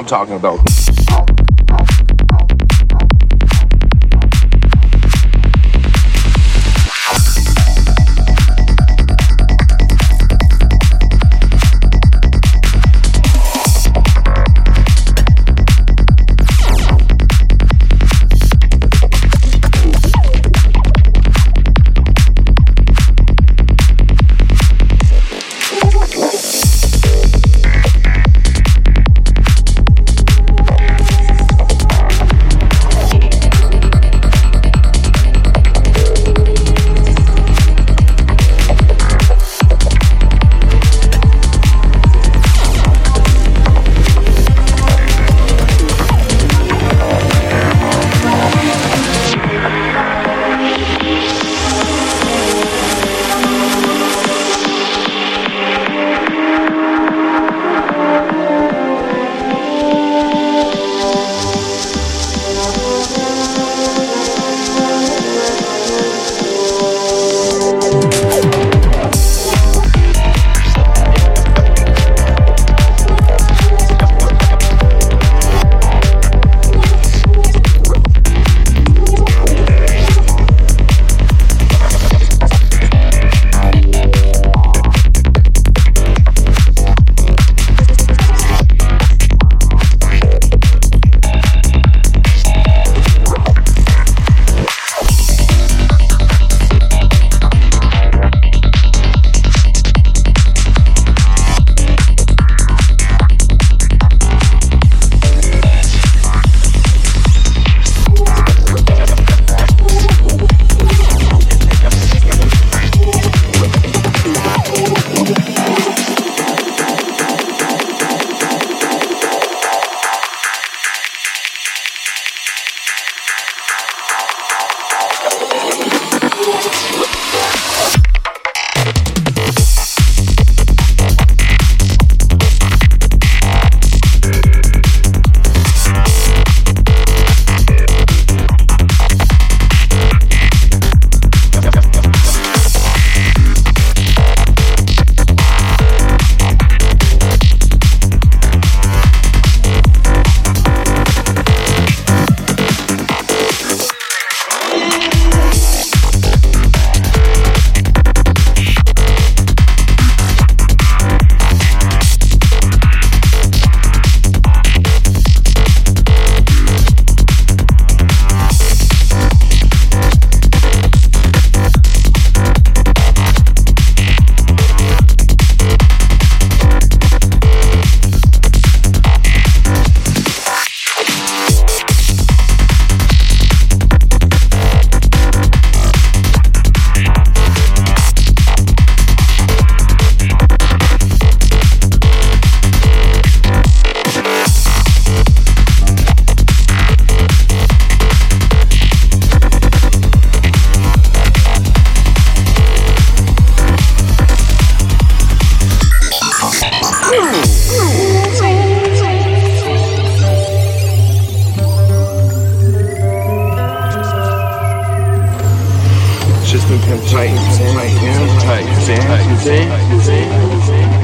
I'm talking about. Types tight, types in, types tight, types tight, types tight.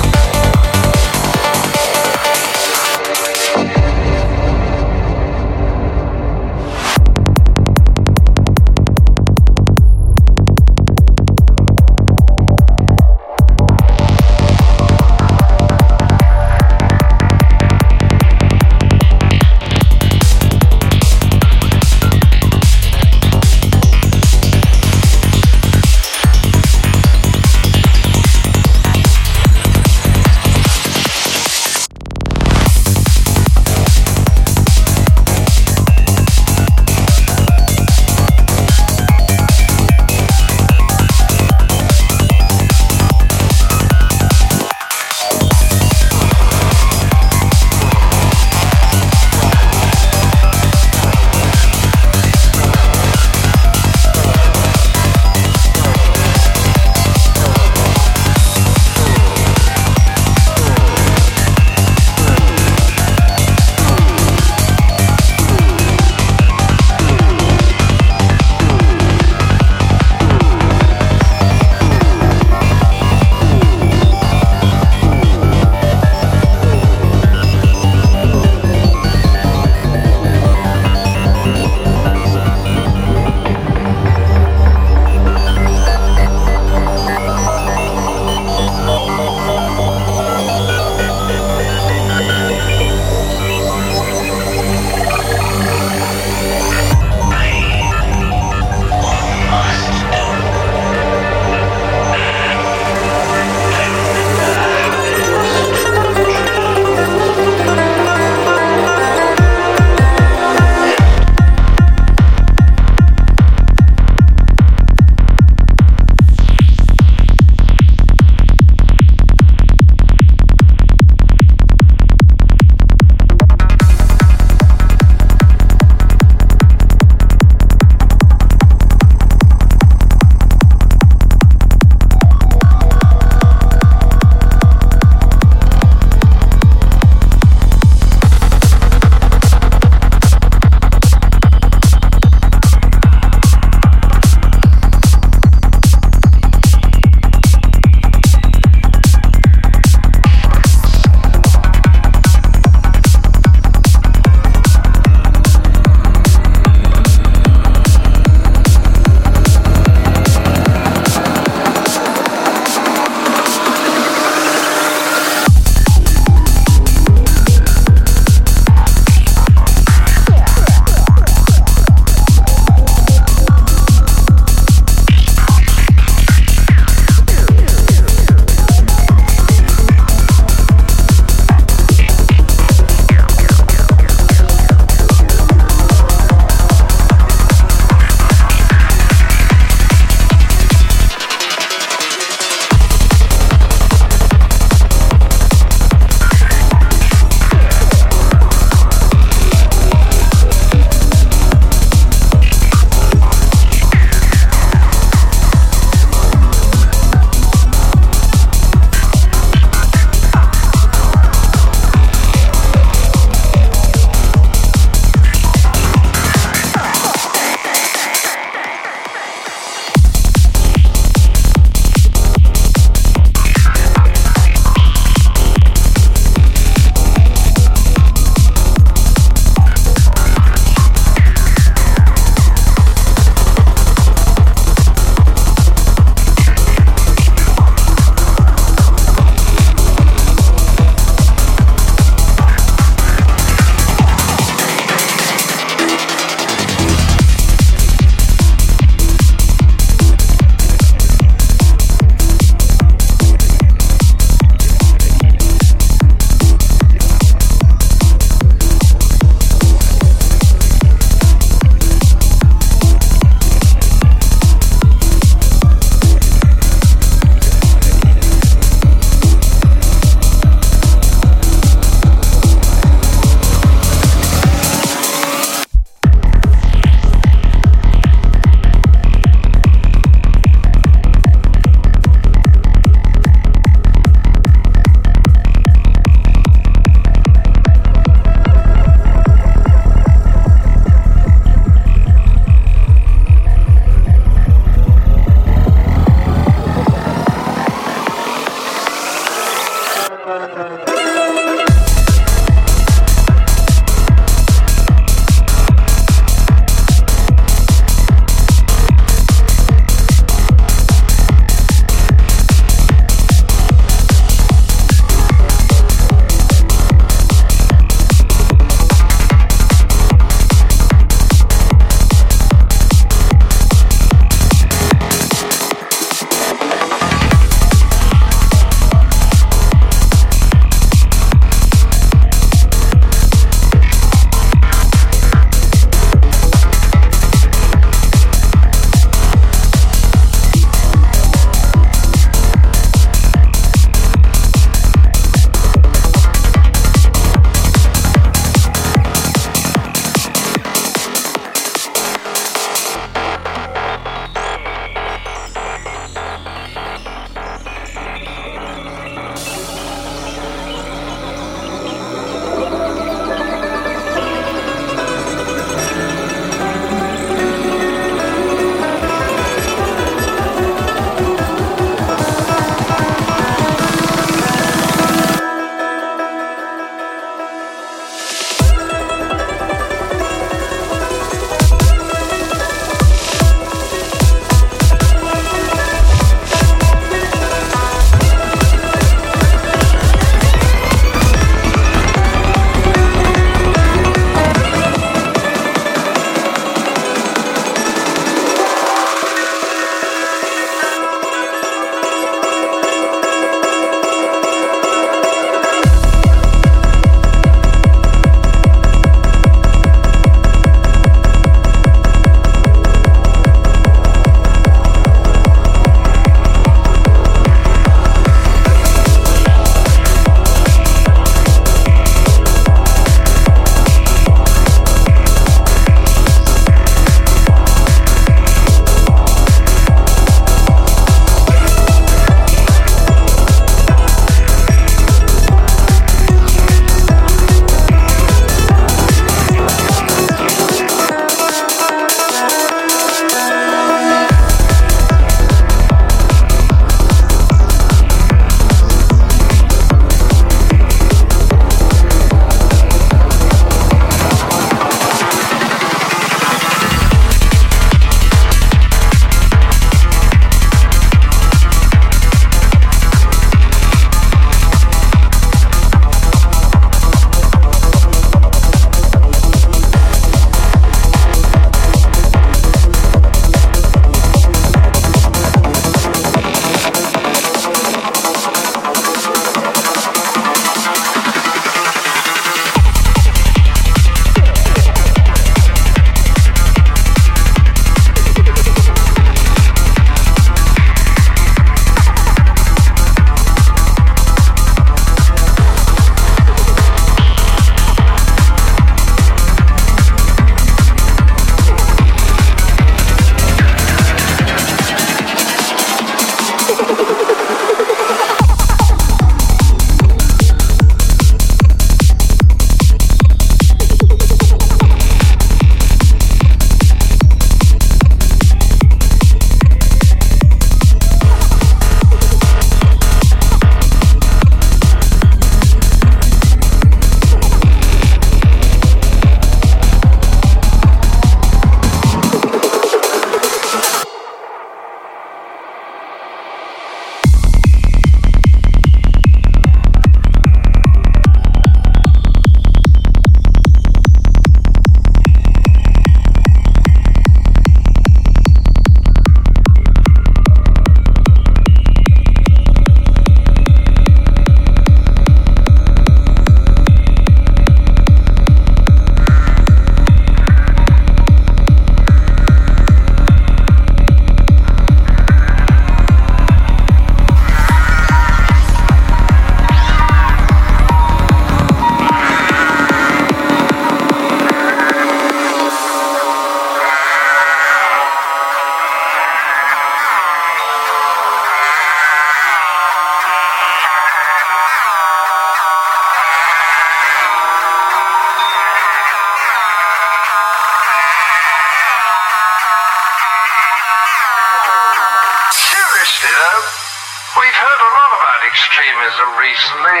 Extremism recently.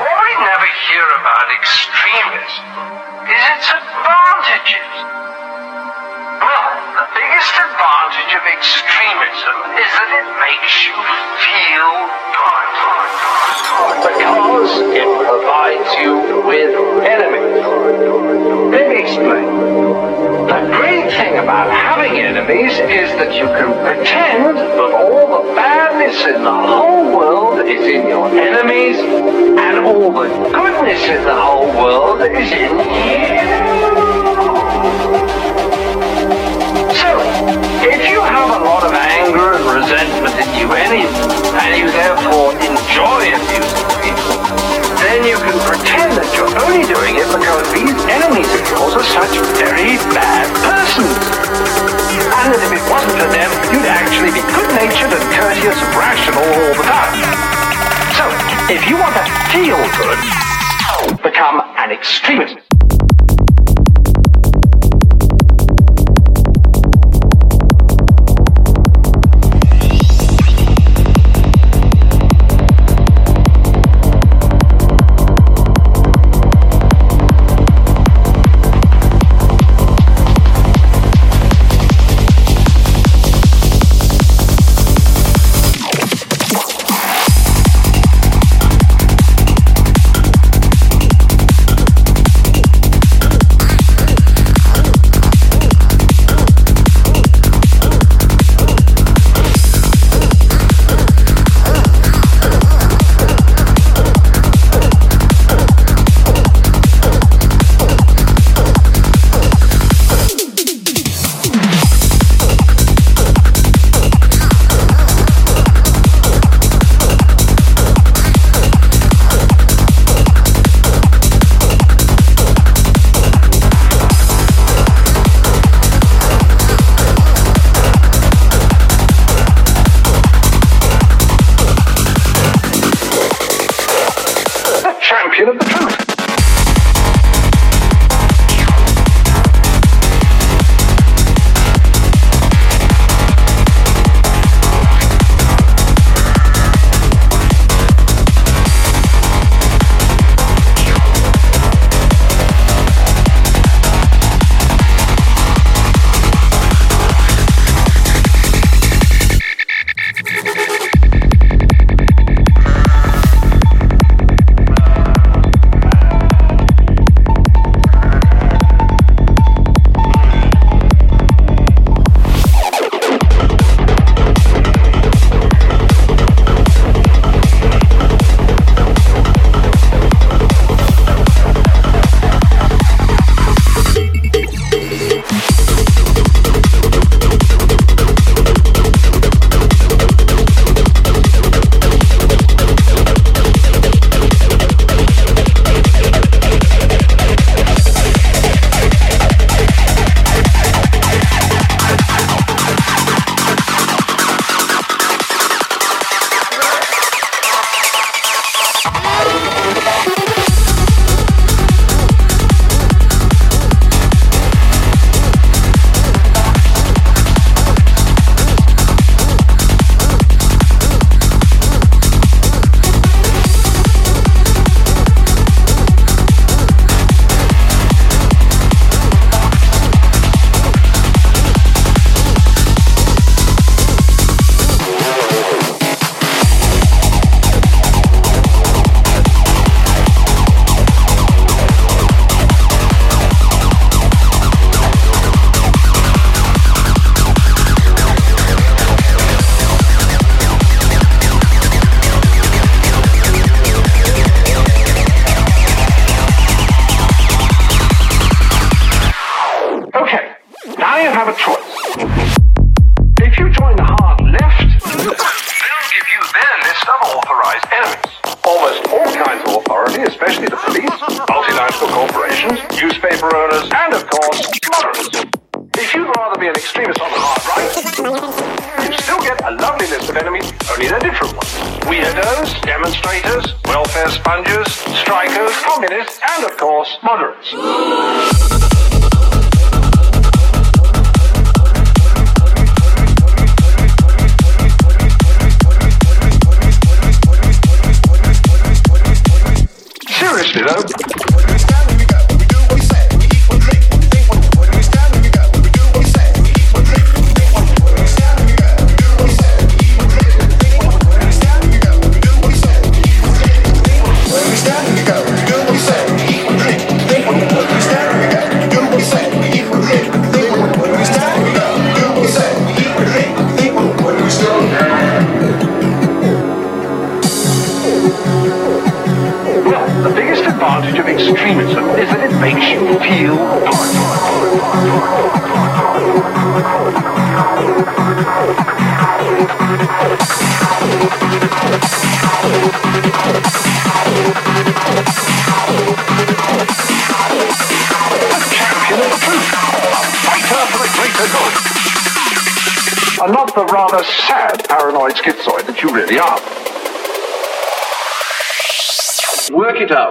What we never hear about extremism is its advantages. Well, the biggest advantage of extremism is that it makes you feel good. Because it provides you with enemies. Let me explain. The great thing about having enemies is that you can pretend that all the badness in the whole world is in your enemies and all the goodness in the whole world is in you. So, if you have a lot of anger and resentment in you and you therefore enjoy abusing people, then you can that you're only doing it because these enemies of yours are such very bad persons. And that if it wasn't for them, you'd actually be good-natured and courteous and rational all the time. So, if you want to feel good, become an extremist.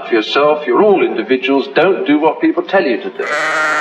For yourself. You're all individuals. Don't do what people tell you to do.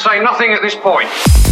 say nothing at this point.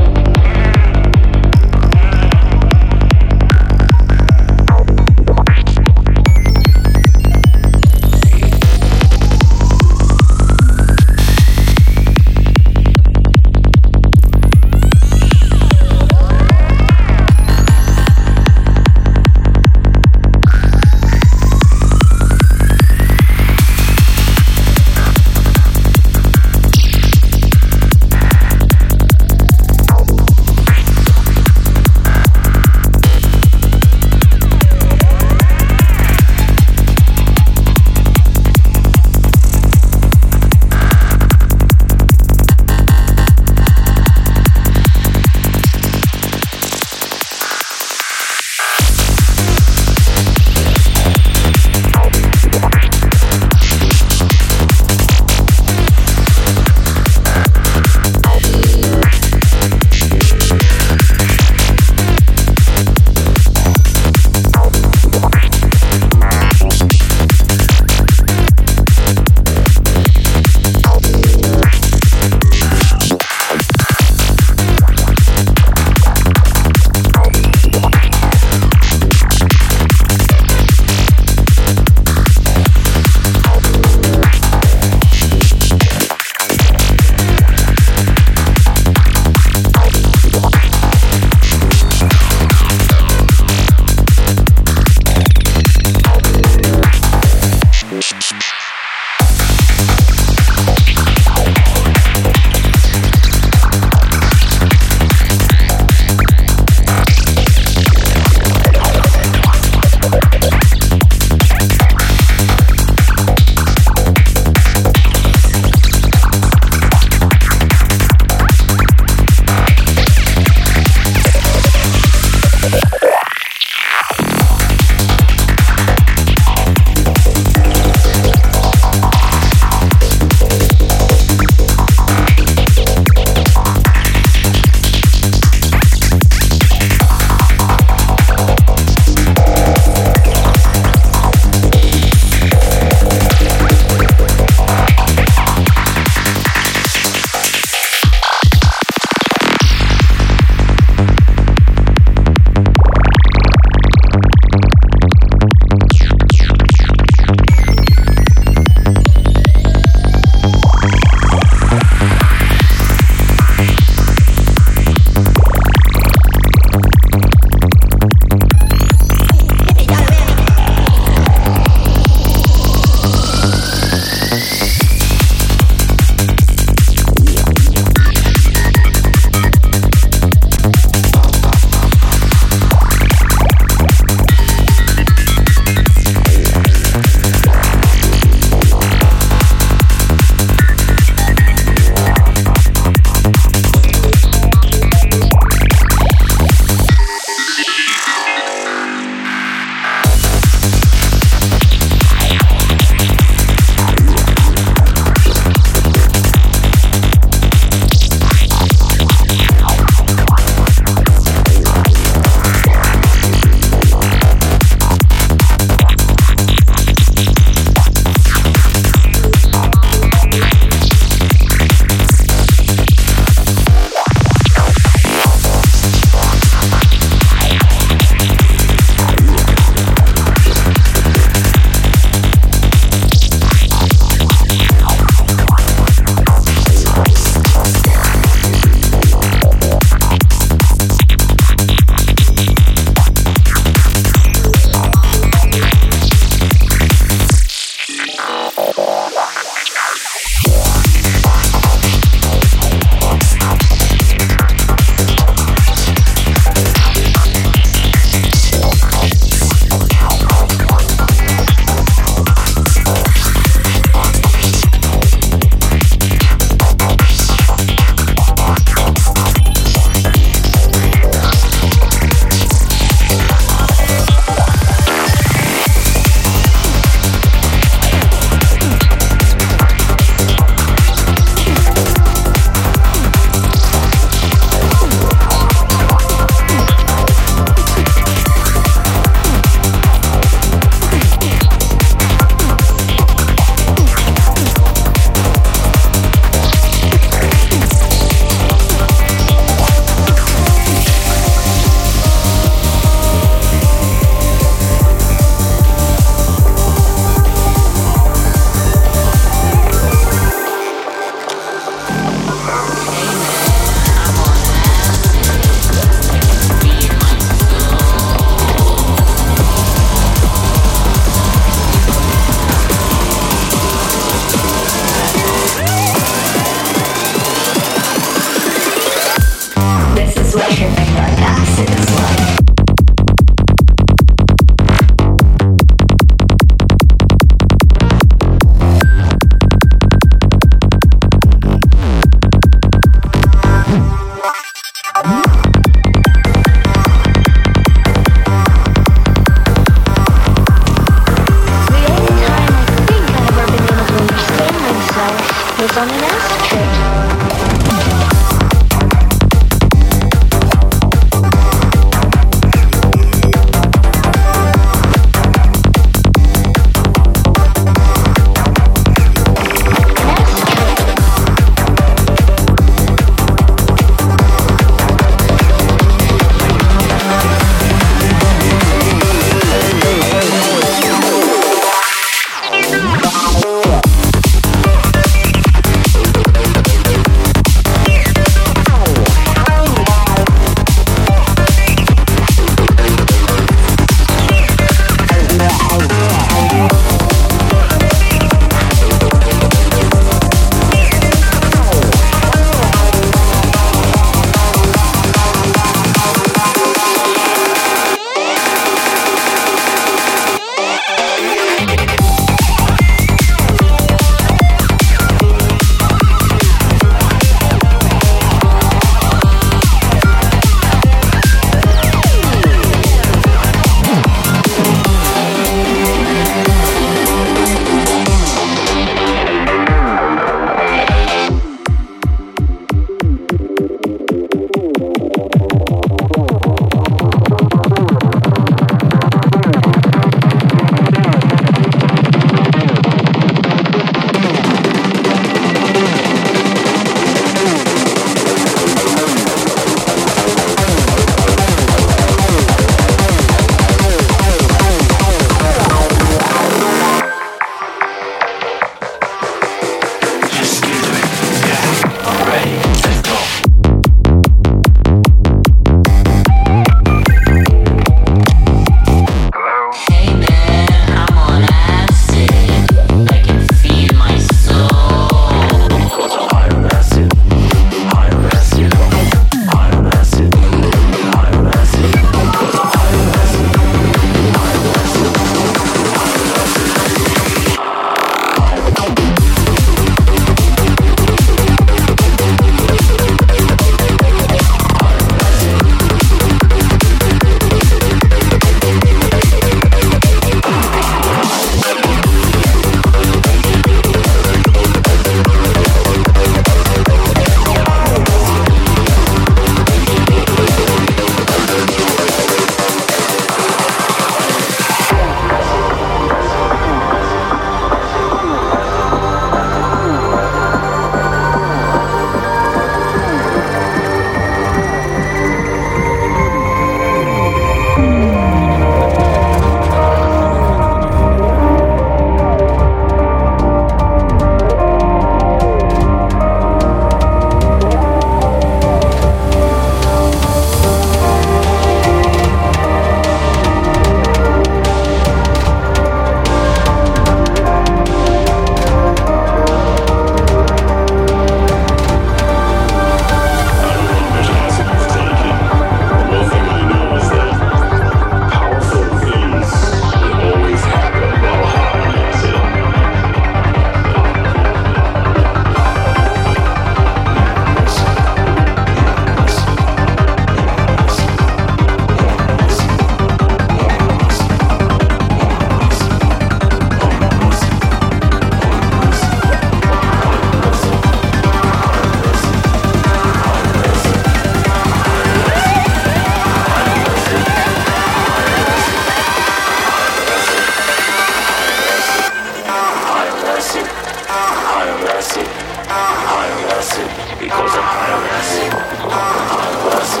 I'm blessed because I'm blessed. I'm blessed.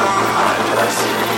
I'm blessed.